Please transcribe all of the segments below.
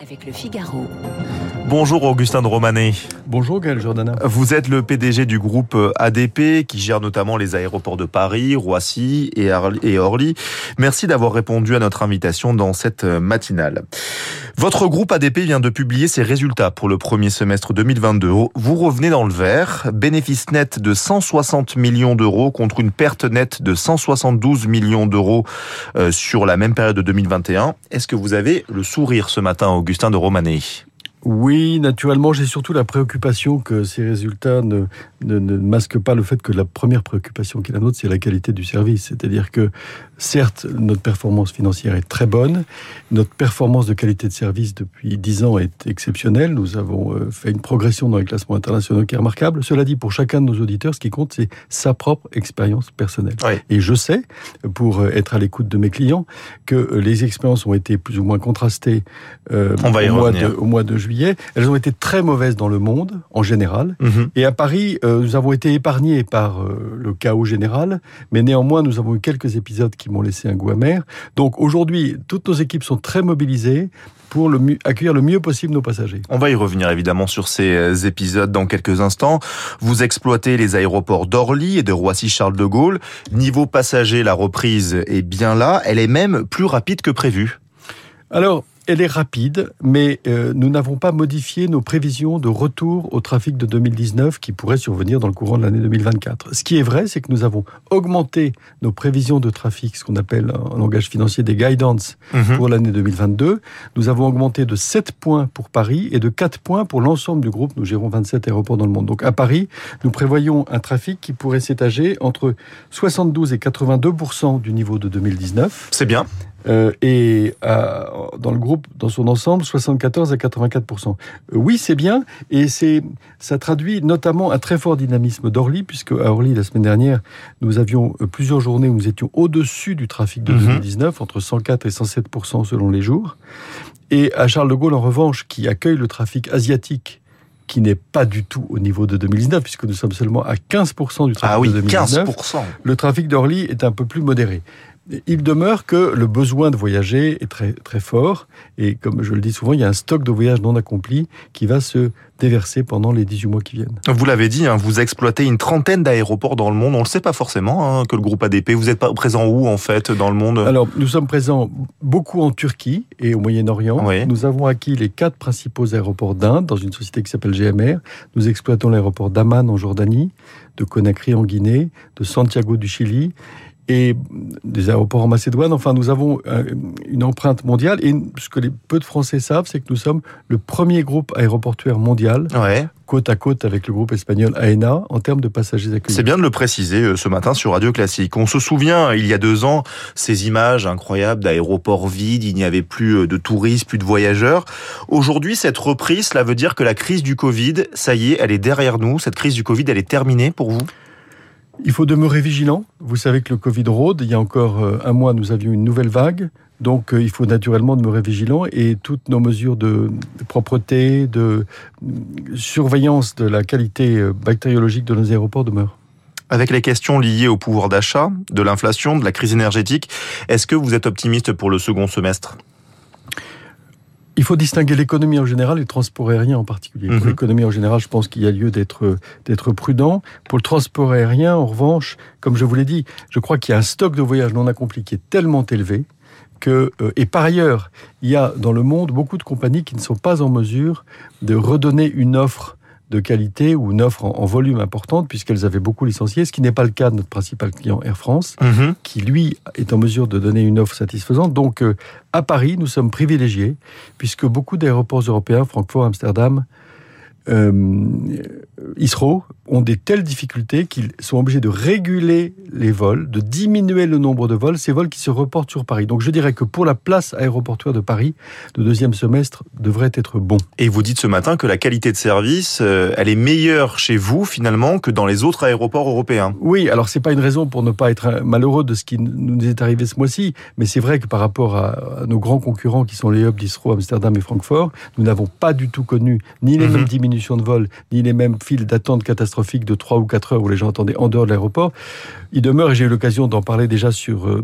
avec le Figaro. Bonjour Augustin de Romanet. Bonjour Gaël Jordana. Vous êtes le PDG du groupe ADP qui gère notamment les aéroports de Paris, Roissy et Orly. Merci d'avoir répondu à notre invitation dans cette matinale. Votre groupe ADP vient de publier ses résultats pour le premier semestre 2022. Vous revenez dans le vert, bénéfice net de 160 millions d'euros contre une perte nette de 172 millions d'euros euh, sur la même période de 2021. Est-ce que vous avez le sourire ce matin, Augustin de Romanet oui, naturellement, j'ai surtout la préoccupation que ces résultats ne, ne, ne, masquent pas le fait que la première préoccupation qui est la nôtre, c'est la qualité du service. C'est-à-dire que, certes, notre performance financière est très bonne, notre performance de qualité de service depuis dix ans est exceptionnelle. Nous avons euh, fait une progression dans les classements internationaux qui est remarquable. Cela dit, pour chacun de nos auditeurs, ce qui compte, c'est sa propre expérience personnelle. Et je sais, pour euh, être à l'écoute de mes clients, que euh, les expériences ont été plus ou moins contrastées euh, On va y au, mois de, au mois de juillet elles ont été très mauvaises dans le monde, en général. Mhm. Et à Paris, euh, nous avons été épargnés par euh, le chaos général, mais néanmoins, nous avons eu quelques épisodes qui m'ont laissé un goût amer. Donc aujourd'hui, toutes nos équipes sont très mobilisées pour le accueillir le mieux possible nos passagers. On va y revenir évidemment sur ces euh, épisodes dans quelques instants. Vous exploitez les aéroports d'Orly et de Roissy-Charles de Gaulle. Niveau passager, la reprise est bien là. Elle est même plus rapide que prévu. Alors, elle est rapide, mais euh, nous n'avons pas modifié nos prévisions de retour au trafic de 2019 qui pourrait survenir dans le courant de l'année 2024. Ce qui est vrai, c'est que nous avons augmenté nos prévisions de trafic, ce qu'on appelle en langage financier des guidance Mhm. pour l'année 2022. Nous avons augmenté de 7 points pour Paris et de 4 points pour l'ensemble du groupe. Nous gérons 27 aéroports dans le monde. Donc à Paris, nous prévoyons un trafic qui pourrait s'étager entre 72 et 82 du niveau de 2019. C'est bien. Euh, et euh, dans le groupe, dans son ensemble, 74 à 84% Euh, Oui, c'est bien, et c'est ça traduit notamment un très fort dynamisme d'Orly, puisque à Orly la semaine dernière, nous avions plusieurs journées où nous étions au-dessus du trafic de Mhm. 2019, entre 104 et 107% selon les jours. Et à Charles de Gaulle, en revanche, qui accueille le trafic asiatique qui n'est pas du tout au niveau de 2019, puisque nous sommes seulement à 15% du trafic Ah oui, de 2019 15%. le trafic d'Orly est un peu plus modéré. Il demeure que le besoin de voyager est très, très fort. Et comme je le dis souvent, il y a un stock de voyages non accomplis qui va se déverser pendant les 18 mois qui viennent. Vous l'avez dit, hein, vous exploitez une trentaine d'aéroports dans le monde. On ne le sait pas forcément hein, que le groupe ADP. Vous êtes pas présent où en fait dans le monde? Alors, nous sommes présents beaucoup en Turquie et au Moyen-Orient. Oui. Nous avons acquis les quatre principaux aéroports d'Inde dans une société qui s'appelle GMR. Nous exploitons l'aéroport d'Amman en Jordanie, de Conakry en Guinée, de Santiago du Chili et des aéroports en Macédoine. Enfin, nous avons euh, une empreinte mondiale. Et ce que les peu de Français savent, c'est que nous sommes le premier groupe aéroportuaire mondial, Ouais, côte à côte avec le groupe espagnol AENA, en termes de passagers accueillis. c'est bien de le préciser euh, ce matin sur Radio Classique. On se souvient, il y a deux ans, ces images incroyables d'aéroports vides, il n'y avait plus euh, de touristes, plus de voyageurs. Aujourd'hui, cette reprise, cela veut dire que la crise du Covid, ça y est, elle est derrière nous. Cette crise du Covid, elle est terminée pour vous? Il faut demeurer vigilant. Vous savez que le Covid rôde. Il y a encore euh, un mois, nous avions une nouvelle vague. Donc, euh, il faut naturellement demeurer vigilant et toutes nos mesures de, propreté, de euh, surveillance de la qualité bactériologique de nos aéroports demeurent. Avec les questions liées au pouvoir d'achat, de l'inflation, de la crise énergétique, est-ce que vous êtes optimiste pour le second semestre? Il faut distinguer l'économie en général et le transport aérien en particulier. Mhm. Pour l'économie en général, je pense qu'il y a lieu d'être d'être prudent. Pour le transport aérien, en revanche, comme je vous l'ai dit, je crois qu'il y a un stock de voyages non accomplis qui est tellement élevé que euh, et par ailleurs, il y a dans le monde beaucoup de compagnies qui ne sont pas en mesure de redonner une offre de qualité ou une offre en, en volume importante puisqu'elles avaient beaucoup licencié, ce qui n'est pas le cas de notre principal client Air France qui lui est en mesure de donner une offre satisfaisante. Donc euh, à Paris, nous sommes privilégiés puisque beaucoup d'aéroports européens, Francfort, Amsterdam, euh, Israël, ont des telles difficultés qu'ils sont obligés de réguler les vols, de diminuer le nombre de vols, ces vols qui se reportent sur Paris. Donc je dirais que pour la place aéroportuaire de Paris, le deuxième semestre devrait être bon. Et vous dites ce matin que la qualité de service, euh, elle est meilleure chez vous finalement que dans les autres aéroports européens. Oui, alors c'est pas une raison pour ne pas être malheureux de ce qui nous est arrivé ce mois-ci, mais c'est vrai que par rapport à, à, nos grands concurrents qui sont les hubs d'Israël, Amsterdam et Francfort, nous n'avons pas du tout connu ni les Mhm. mêmes diminutions diminution de vol, ni les mêmes files d'attente catastrophiques de 3 ou 4 heures où les gens attendaient en dehors de l'aéroport. Il demeure, et j'ai eu l'occasion d'en parler déjà sur euh,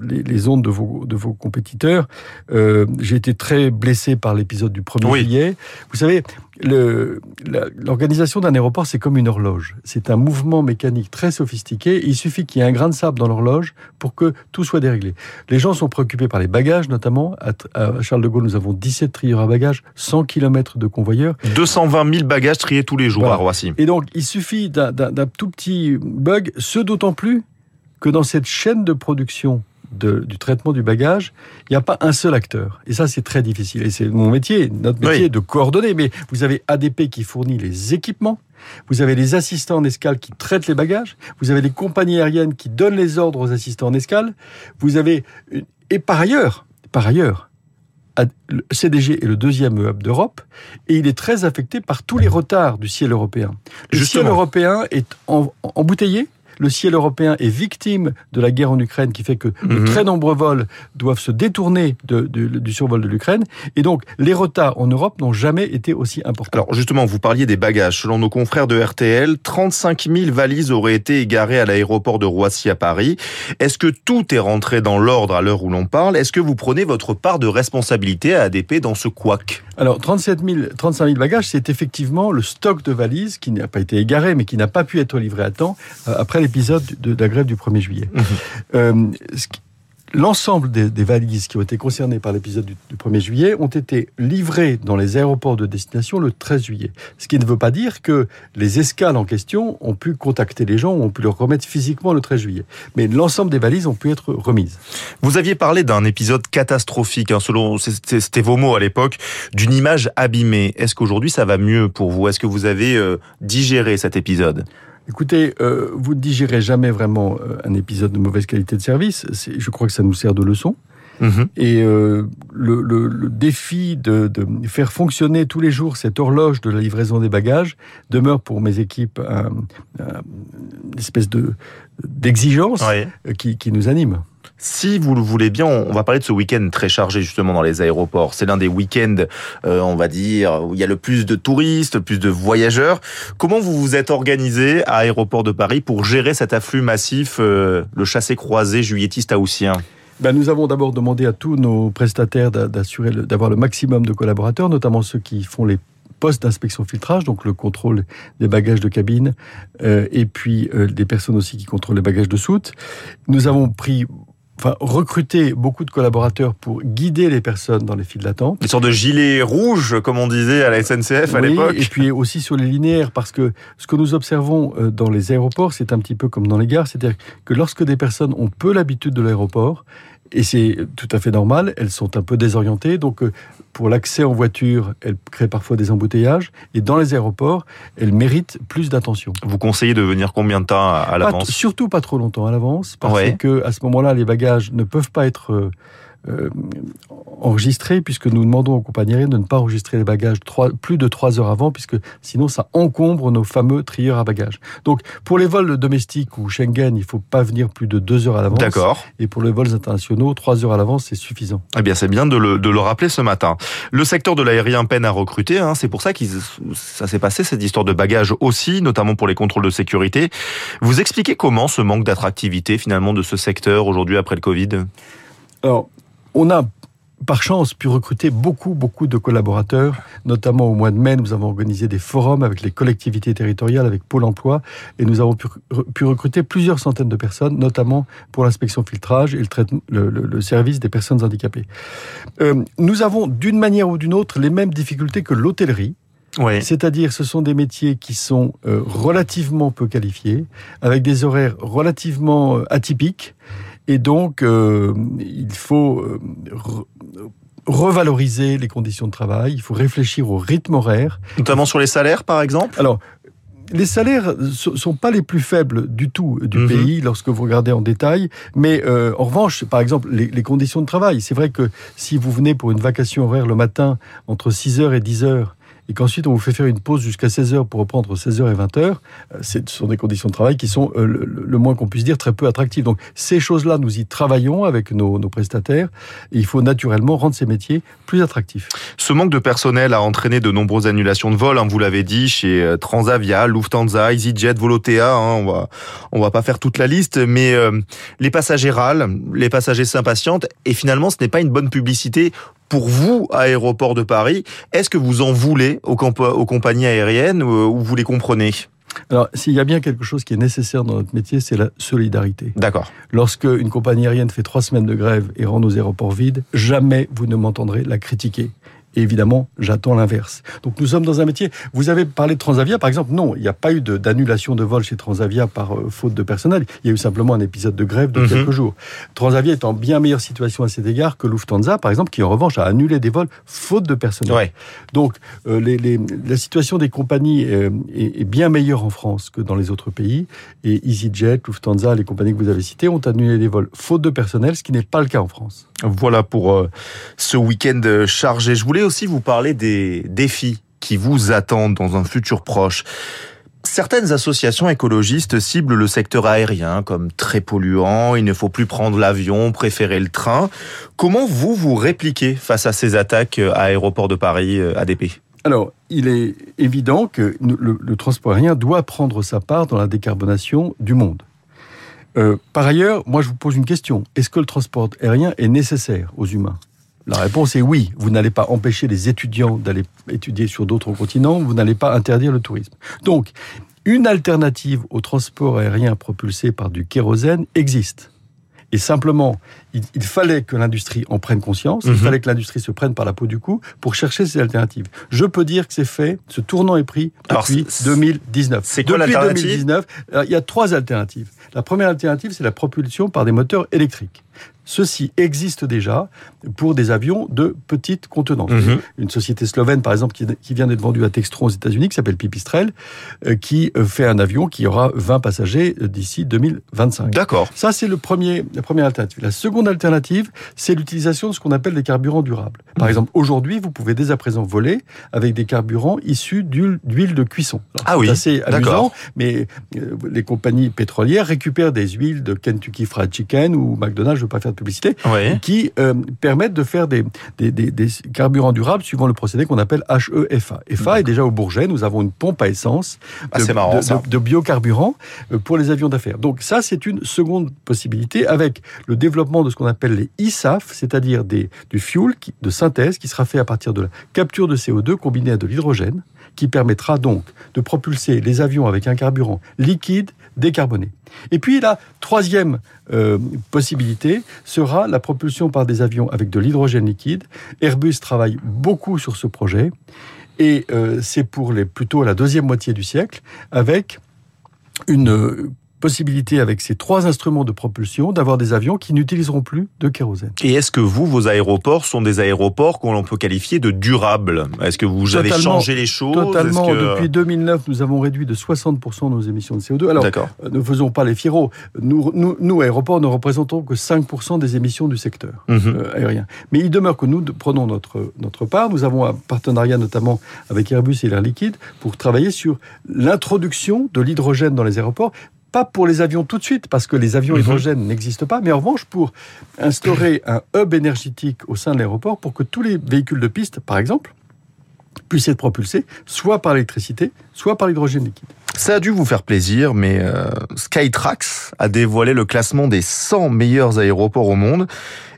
les, les, ondes de vos, de vos compétiteurs, euh, j'ai été très blessé par l'épisode du 1er oui. juillet. Vous savez, l'organisation d'un aéroport, c'est comme une horloge. C'est un mouvement mécanique très sophistiqué. Il suffit qu'il y ait un grain de sable dans l'horloge pour que tout soit déréglé. Les gens sont préoccupés par les bagages, notamment. À, Charles de Gaulle, nous avons 17 trieurs à bagages, 100 km de convoyeurs. 220 000 bagages triés tous les jours voilà. à Roissy. Et donc, il suffit d'un tout petit bug, ce d'autant plus que dans cette chaîne de production de, du traitement du bagage, il n'y a pas un seul acteur. Et ça, c'est très difficile. Et c'est mon métier, notre métier, oui. de coordonner. Mais vous avez ADP qui fournit les équipements, vous avez les assistants en escale qui traitent les bagages, vous avez les compagnies aériennes qui donnent les ordres aux assistants en escale, vous avez... Et par ailleurs, par ailleurs, le CDG est le deuxième hub d'Europe et il est très affecté par tous les retards du ciel européen. Le Justement. ciel européen est embouteillé le ciel européen est victime de la guerre en Ukraine qui fait que mmh. de très nombreux vols doivent se détourner de, de, du survol de l'Ukraine. Et donc, les retards en Europe n'ont jamais été aussi importants. Alors, justement, vous parliez des bagages. Selon nos confrères de RTL, 35 000 valises auraient été égarées à l'aéroport de Roissy à Paris. Est-ce que tout est rentré dans l'ordre à l'heure où l'on parle? Est-ce que vous prenez votre part de responsabilité à ADP dans ce couac? Alors, 37 000, 35 000 bagages, c'est effectivement le stock de valises qui n'a pas été égaré, mais qui n'a pas pu être livré à temps euh, après l'épisode de, de, la grève du 1er juillet. Mmh. Euh, L'ensemble des, valises qui ont été concernées par l'épisode du, du, 1er juillet ont été livrées dans les aéroports de destination le 13 juillet. Ce qui ne veut pas dire que les escales en question ont pu contacter les gens ou ont pu leur remettre physiquement le 13 juillet. Mais l'ensemble des valises ont pu être remises. Vous aviez parlé d'un épisode catastrophique, hein, selon c'était vos mots à l'époque, d'une image abîmée. Est-ce qu'aujourd'hui ça va mieux pour vous? Est-ce que vous avez euh, digéré cet épisode? Écoutez, euh, vous ne digérez jamais vraiment euh, un épisode de mauvaise qualité de service. Je crois que ça nous sert de leçon. Mmh. Et euh, le, le, le, défi de, de, faire fonctionner tous les jours cette horloge de la livraison des bagages demeure pour mes équipes un, un, une espèce de d'exigence oui. qui, qui nous anime. Si vous le voulez bien, on va parler de ce week-end très chargé justement dans les aéroports. C'est l'un des week-ends, euh, on va dire, où il y a le plus de touristes, le plus de voyageurs. Comment vous vous êtes organisé à Aéroport de Paris pour gérer cet afflux massif, euh, le chassé-croisé juillettiste haussien? Ben, nous avons d'abord demandé à tous nos prestataires d'assurer d'avoir le maximum de collaborateurs, notamment ceux qui font les postes d'inspection filtrage, donc le contrôle des bagages de cabine, euh, et puis des personnes aussi qui contrôlent les bagages de soute. Nous avons pris enfin, recruter beaucoup de collaborateurs pour guider les personnes dans les files d'attente. Une sorte de gilet rouge, comme on disait à la SNCF oui, à l'époque. Et puis aussi sur les linéaires, parce que ce que nous observons euh, dans les aéroports, c'est un petit peu comme dans les gares, c'est-à-dire que lorsque des personnes ont peu l'habitude de l'aéroport, et c'est tout à fait normal, elles sont un peu désorientées, donc euh, pour l'accès en voiture, elles créent parfois des embouteillages, et dans les aéroports, elles méritent plus d'attention. Vous conseillez de venir combien de temps à l'avance? Surtout pas trop longtemps à l'avance, parce ouais. que à ce moment-là, les bagages ne peuvent pas être euh, enregistrés, puisque nous demandons aux compagnies aériennes de ne pas enregistrer les bagages 3, plus de trois heures avant, puisque sinon ça encombre nos fameux trieurs à bagages. Donc pour les vols domestiques ou Schengen, il ne faut pas venir plus de deux heures à l'avance. D'accord. Et pour les vols internationaux, trois heures à l'avance, c'est suffisant. Eh bien, c'est bien de le, de le, rappeler ce matin. Le secteur de l'aérien peine à recruter, hein, c'est pour ça que ça s'est passé, cette histoire de bagages aussi, notamment pour les contrôles de sécurité. Vous expliquez comment ce manque d'attractivité finalement de ce secteur aujourd'hui après le Covid? Alors, on a par chance pu recruter beaucoup beaucoup de collaborateurs. Notamment au mois de mai nous avons organisé des forums avec les collectivités territoriales avec pôle emploi. Et nous avons pu, pu recruter plusieurs centaines de personnes notamment pour l'inspection filtrage et le, traitement, le, le, le service des personnes handicapées. Euh, nous avons d'une manière ou d'une autre les mêmes difficultés que l'hôtellerie. Oui. C'est-à-dire, ce sont des métiers qui sont euh, relativement peu qualifiés, avec des horaires relativement euh, atypiques, et donc euh, il faut euh, revaloriser les conditions de travail, il faut réfléchir au rythme horaire. Notamment sur les salaires, par exemple? Alors, les salaires ne sont pas les plus faibles du tout du mmh. pays lorsque vous regardez en détail, mais euh, en revanche, par exemple, les, les conditions de travail. C'est vrai que si vous venez pour une vacation horaire le matin entre 6 heures et 10 heures et qu'ensuite on vous fait faire une pause jusqu'à 16h pour reprendre 16h et 20h, euh, ce sont des conditions de travail qui sont, euh, le, moins qu'on puisse dire, très peu attractives. Donc ces choses-là, nous y travaillons avec nos, prestataires il faut naturellement rendre ces métiers plus attractifs. Ce manque de personnel a entraîné de nombreuses annulations de vols, hein, vous l'avez dit, chez euh, Transavia, Lufthansa, EasyJet, Volotea, hein, on va on va pas faire toute la liste, mais les passagers râlent, les passagers s'impatientent et finalement ce n'est pas une bonne publicité pour vous, aéroport de Paris, est-ce que vous en voulez aux, aux compagnies aériennes ou vous les comprenez? Alors, s'il y a bien quelque chose qui est nécessaire dans notre métier, c'est la solidarité. D'accord. Lorsque une compagnie aérienne fait trois semaines de grève et rend nos aéroports vides, jamais vous ne m'entendrez la critiquer. Et évidemment, j'attends l'inverse. Donc nous sommes dans un métier. Vous avez parlé de Transavia, par exemple. Non, il n'y a pas eu d'annulation de, vol chez Transavia par euh, faute de personnel. Il y a eu simplement un épisode de grève de mhm. quelques jours. Transavia est en bien meilleure situation à cet égard que Lufthansa, par exemple, qui en revanche a annulé des vols faute de personnel. Donc euh, les, la situation des compagnies euh, est, est, bien meilleure en France que dans les autres pays. Et EasyJet, Lufthansa, les compagnies que vous avez citées, ont annulé des vols faute de personnel, ce qui n'est pas le cas en France. Voilà pour ce week-end chargé. Je voulais aussi vous parler des défis qui vous attendent dans un futur proche. Certaines associations écologistes ciblent le secteur aérien comme très polluant, il ne faut plus prendre l'avion, préférer le train. Comment vous vous répliquez face à ces attaques à Aéroport de Paris, euh, ADP alors, il est évident que le, transport aérien doit prendre sa part dans la décarbonation du monde. Euh, par ailleurs, moi je vous pose une question. Est-ce que le transport aérien est nécessaire aux humains? La réponse est oui. Vous n'allez pas empêcher les étudiants d'aller étudier sur d'autres continents, vous n'allez pas interdire le tourisme. Donc, une alternative au transport aérien propulsé par du kérosène existe. Et simplement, il, fallait que l'industrie en prenne conscience, il mhm. fallait que l'industrie se prenne par la peau du cou pour chercher ces alternatives. Je peux dire que c'est fait, ce tournant est pris depuis 2019. C'est quoi l'alternative? 2019, il y a trois alternatives. La première alternative, c'est la propulsion par des moteurs électriques. Ceci existe déjà pour des avions de petite contenance. Mhm. Une société slovène, par exemple, qui, vient d'être vendue à Textron aux États-Unis, qui s'appelle Pipistrel, euh, qui euh, fait un avion qui aura 20 passagers euh, d'ici 2025. D'accord. Ça, c'est le premier, la première alternative. La seconde alternative, c'est l'utilisation de ce qu'on appelle des carburants durables. Par mhm. exemple, aujourd'hui, vous pouvez dès à présent voler avec des carburants issus d'huile de cuisson. ah oui. C'est assez amusant, mais les compagnies pétrolières récupèrent des huiles de Kentucky Fried Chicken ou McDonald's, veux pas faire publicité, qui euh, permettent de faire des, des, des, carburants durables suivant le procédé qu'on appelle HEFA. EFA est déjà au Bourget, nous avons une pompe à essence ah, de, de, biocarburants euh, pour les avions d'affaires. Donc ça, c'est une seconde possibilité avec le développement de ce qu'on appelle les ISAF, c'est-à-dire des, du fuel de synthèse qui sera fait à partir de la capture de CO2 combinée à de l'hydrogène, qui permettra donc de propulser les avions avec un carburant liquide décarboné. Et puis la troisième euh, possibilité sera la propulsion par des avions avec de l'hydrogène liquide. Airbus travaille beaucoup sur ce projet et euh, c'est pour les plutôt la deuxième moitié du siècle avec une possibilité avec ces trois instruments de propulsion d'avoir des avions qui n'utiliseront plus de kérosène. Et est-ce que vous, vos aéroports sont des aéroports qu'on peut qualifier de durables? Est-ce que vous avez changé les choses? Totalement. Depuis 2009, nous avons réduit de 60% nos émissions de CO2. Alors, euh, ne faisons pas les fieros. Nous, nous, nous, aéroports, ne représentons que 5% des émissions du secteur mhm. euh, aérien. Mais il demeure que nous prenons notre, notre part. Nous avons un partenariat notamment avec Airbus et l'Air Liquide pour travailler sur l'introduction de l'hydrogène dans les aéroports pas pour les avions tout de suite, parce que les avions mhm. hydrogène n'existent pas, mais en revanche pour instaurer un hub énergétique au sein de l'aéroport pour que tous les véhicules de piste, par exemple, puissent être propulsés soit par l'électricité, soit par l'hydrogène liquide. Ça a dû vous faire plaisir, mais euh, Skytrax a dévoilé le classement des 100 meilleurs aéroports au monde.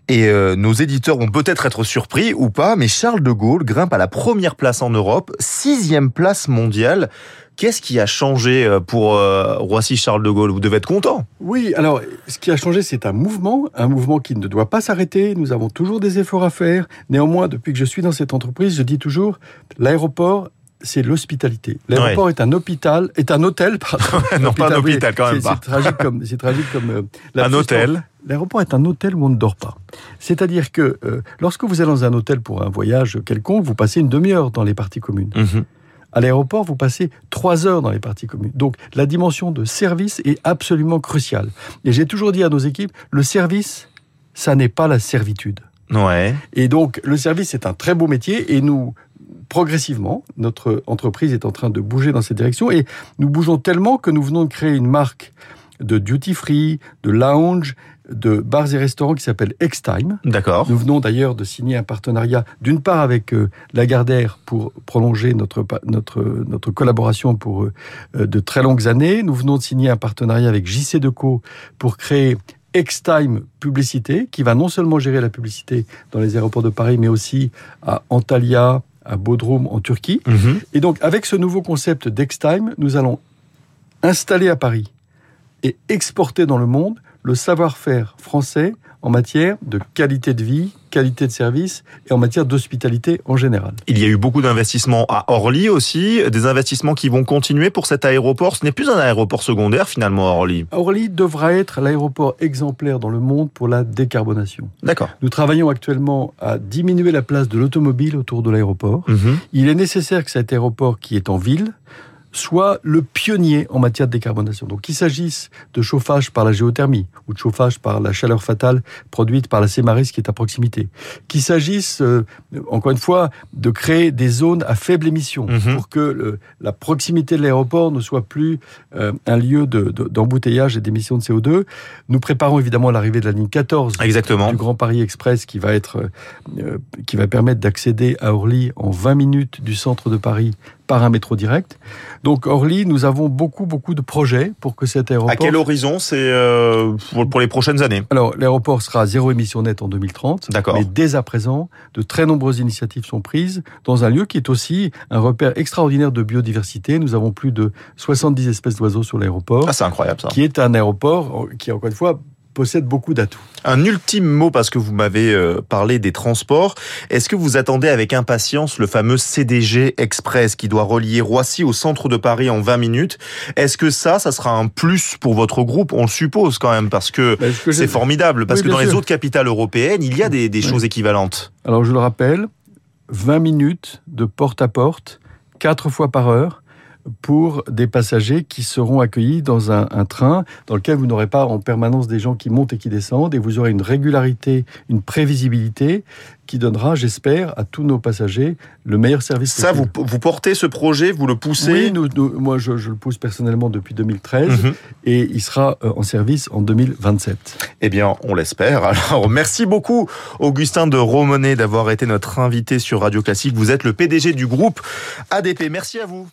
Et euh, nos éditeurs vont peut-être être surpris ou pas, mais Charles de Gaulle grimpe à la première place en Europe, sixième place mondiale. Qu'est-ce qui a changé euh, pour euh, Roissy-Charles de Gaulle? Vous devez être content. Oui, alors ce qui a changé, c'est un mouvement, un mouvement qui ne doit pas s'arrêter. Nous avons toujours des efforts à faire. Néanmoins, depuis que je suis dans cette entreprise, je dis toujours, l'aéroport c'est l'hospitalité. L'aéroport est un hôpital, est un hôtel, pardon. non, pas un hôpital quand même. C'est tragique comme, c'est tragique comme. Euh, un hôtel. L'aéroport est un hôtel où on ne dort pas. C'est-à-dire que lorsque vous allez dans un hôtel pour un voyage quelconque, vous passez une demi-heure dans les parties communes. Mhm. À l'aéroport, vous passez trois heures dans les parties communes. Donc la dimension de service est absolument cruciale. Et j'ai toujours dit à nos équipes, le service, ça n'est pas la servitude. Ouais. Et donc le service est un très beau métier et nous progressivement, notre entreprise est en train de bouger dans cette direction et nous bougeons tellement que nous venons de créer une marque de duty free, de lounge, de bars et restaurants qui s'appelle X-Time. D'accord. Nous venons d'ailleurs de signer un partenariat, d'une part avec euh, Lagardère pour prolonger notre, notre, notre collaboration pour euh, de très longues années. Nous venons de signer un partenariat avec JC Deco pour créer X-Time Publicité, qui va non seulement gérer la publicité dans les aéroports de Paris, mais aussi à Antalya, à Bodrum en Turquie. Mhm. Et donc, avec ce nouveau concept d'X-Time, nous allons installer à Paris et exporter dans le monde le savoir-faire français en matière de qualité de vie, qualité de service et en matière d'hospitalité en général. Il y a eu beaucoup d'investissements à Orly aussi, des investissements qui vont continuer pour cet aéroport. Ce n'est plus un aéroport secondaire finalement Orly. Orly devra être l'aéroport exemplaire dans le monde pour la décarbonation. D'accord. Nous travaillons actuellement à diminuer la place de l'automobile autour de l'aéroport. Mhm. Il est nécessaire que cet aéroport qui est en ville soit le pionnier en matière de décarbonation. Donc qu'il s'agisse de chauffage par la géothermie ou de chauffage par la chaleur fatale produite par la Sémaris qui est à proximité, qu'il s'agisse, euh, encore une fois, de créer des zones à faible émission Mhm. pour que le- la proximité de l'aéroport ne soit plus euh, un lieu de- de- d'embouteillage et d'émissions de CO2. Nous préparons évidemment l'arrivée de la ligne 14 Exactement. du Grand Paris Express qui va être, euh, qui va permettre d'accéder à Orly en 20 minutes du centre de Paris par un métro direct. Donc Orly, nous avons beaucoup beaucoup de projets pour que cet aéroport. À quel horizon c'est euh, pour, les prochaines années? Alors l'aéroport sera à zéro émission nette en 2030. D'accord. Mais dès à présent, de très nombreuses initiatives sont prises dans un lieu qui est aussi un repère extraordinaire de biodiversité. Nous avons plus de 70 espèces d'oiseaux sur l'aéroport, Ah c'est incroyable ça. qui est un aéroport qui encore une fois possède beaucoup d'atouts. Un ultime mot parce que vous m'avez euh, parlé des transports. Est-ce que vous attendez avec impatience le fameux CDG Express qui doit relier Roissy au centre de Paris en 20 minutes? Est-ce que ça, ça sera un plus pour votre groupe? On le suppose quand même parce que ce que c'est formidable. Parce Oui, que dans les autres capitales européennes, il y a des, des Oui. choses équivalentes. Alors je le rappelle, 20 minutes de porte à porte, quatre fois par heure, pour des passagers qui seront accueillis dans un, un train dans lequel vous n'aurez pas en permanence des gens qui montent et qui descendent, et vous aurez une régularité, une prévisibilité qui donnera, j'espère, à tous nos passagers le meilleur service Ça, vous, vous portez ce projet, vous le poussez Oui, nous, nous- moi je, je le pousse personnellement depuis 2013 Mhm. et il sera euh, en service en 2027. Eh bien, on l'espère. Alors, merci beaucoup, Augustin de Romonet, d'avoir été notre invité sur Radio Classique. Vous êtes le PDG du groupe ADP. Merci à vous.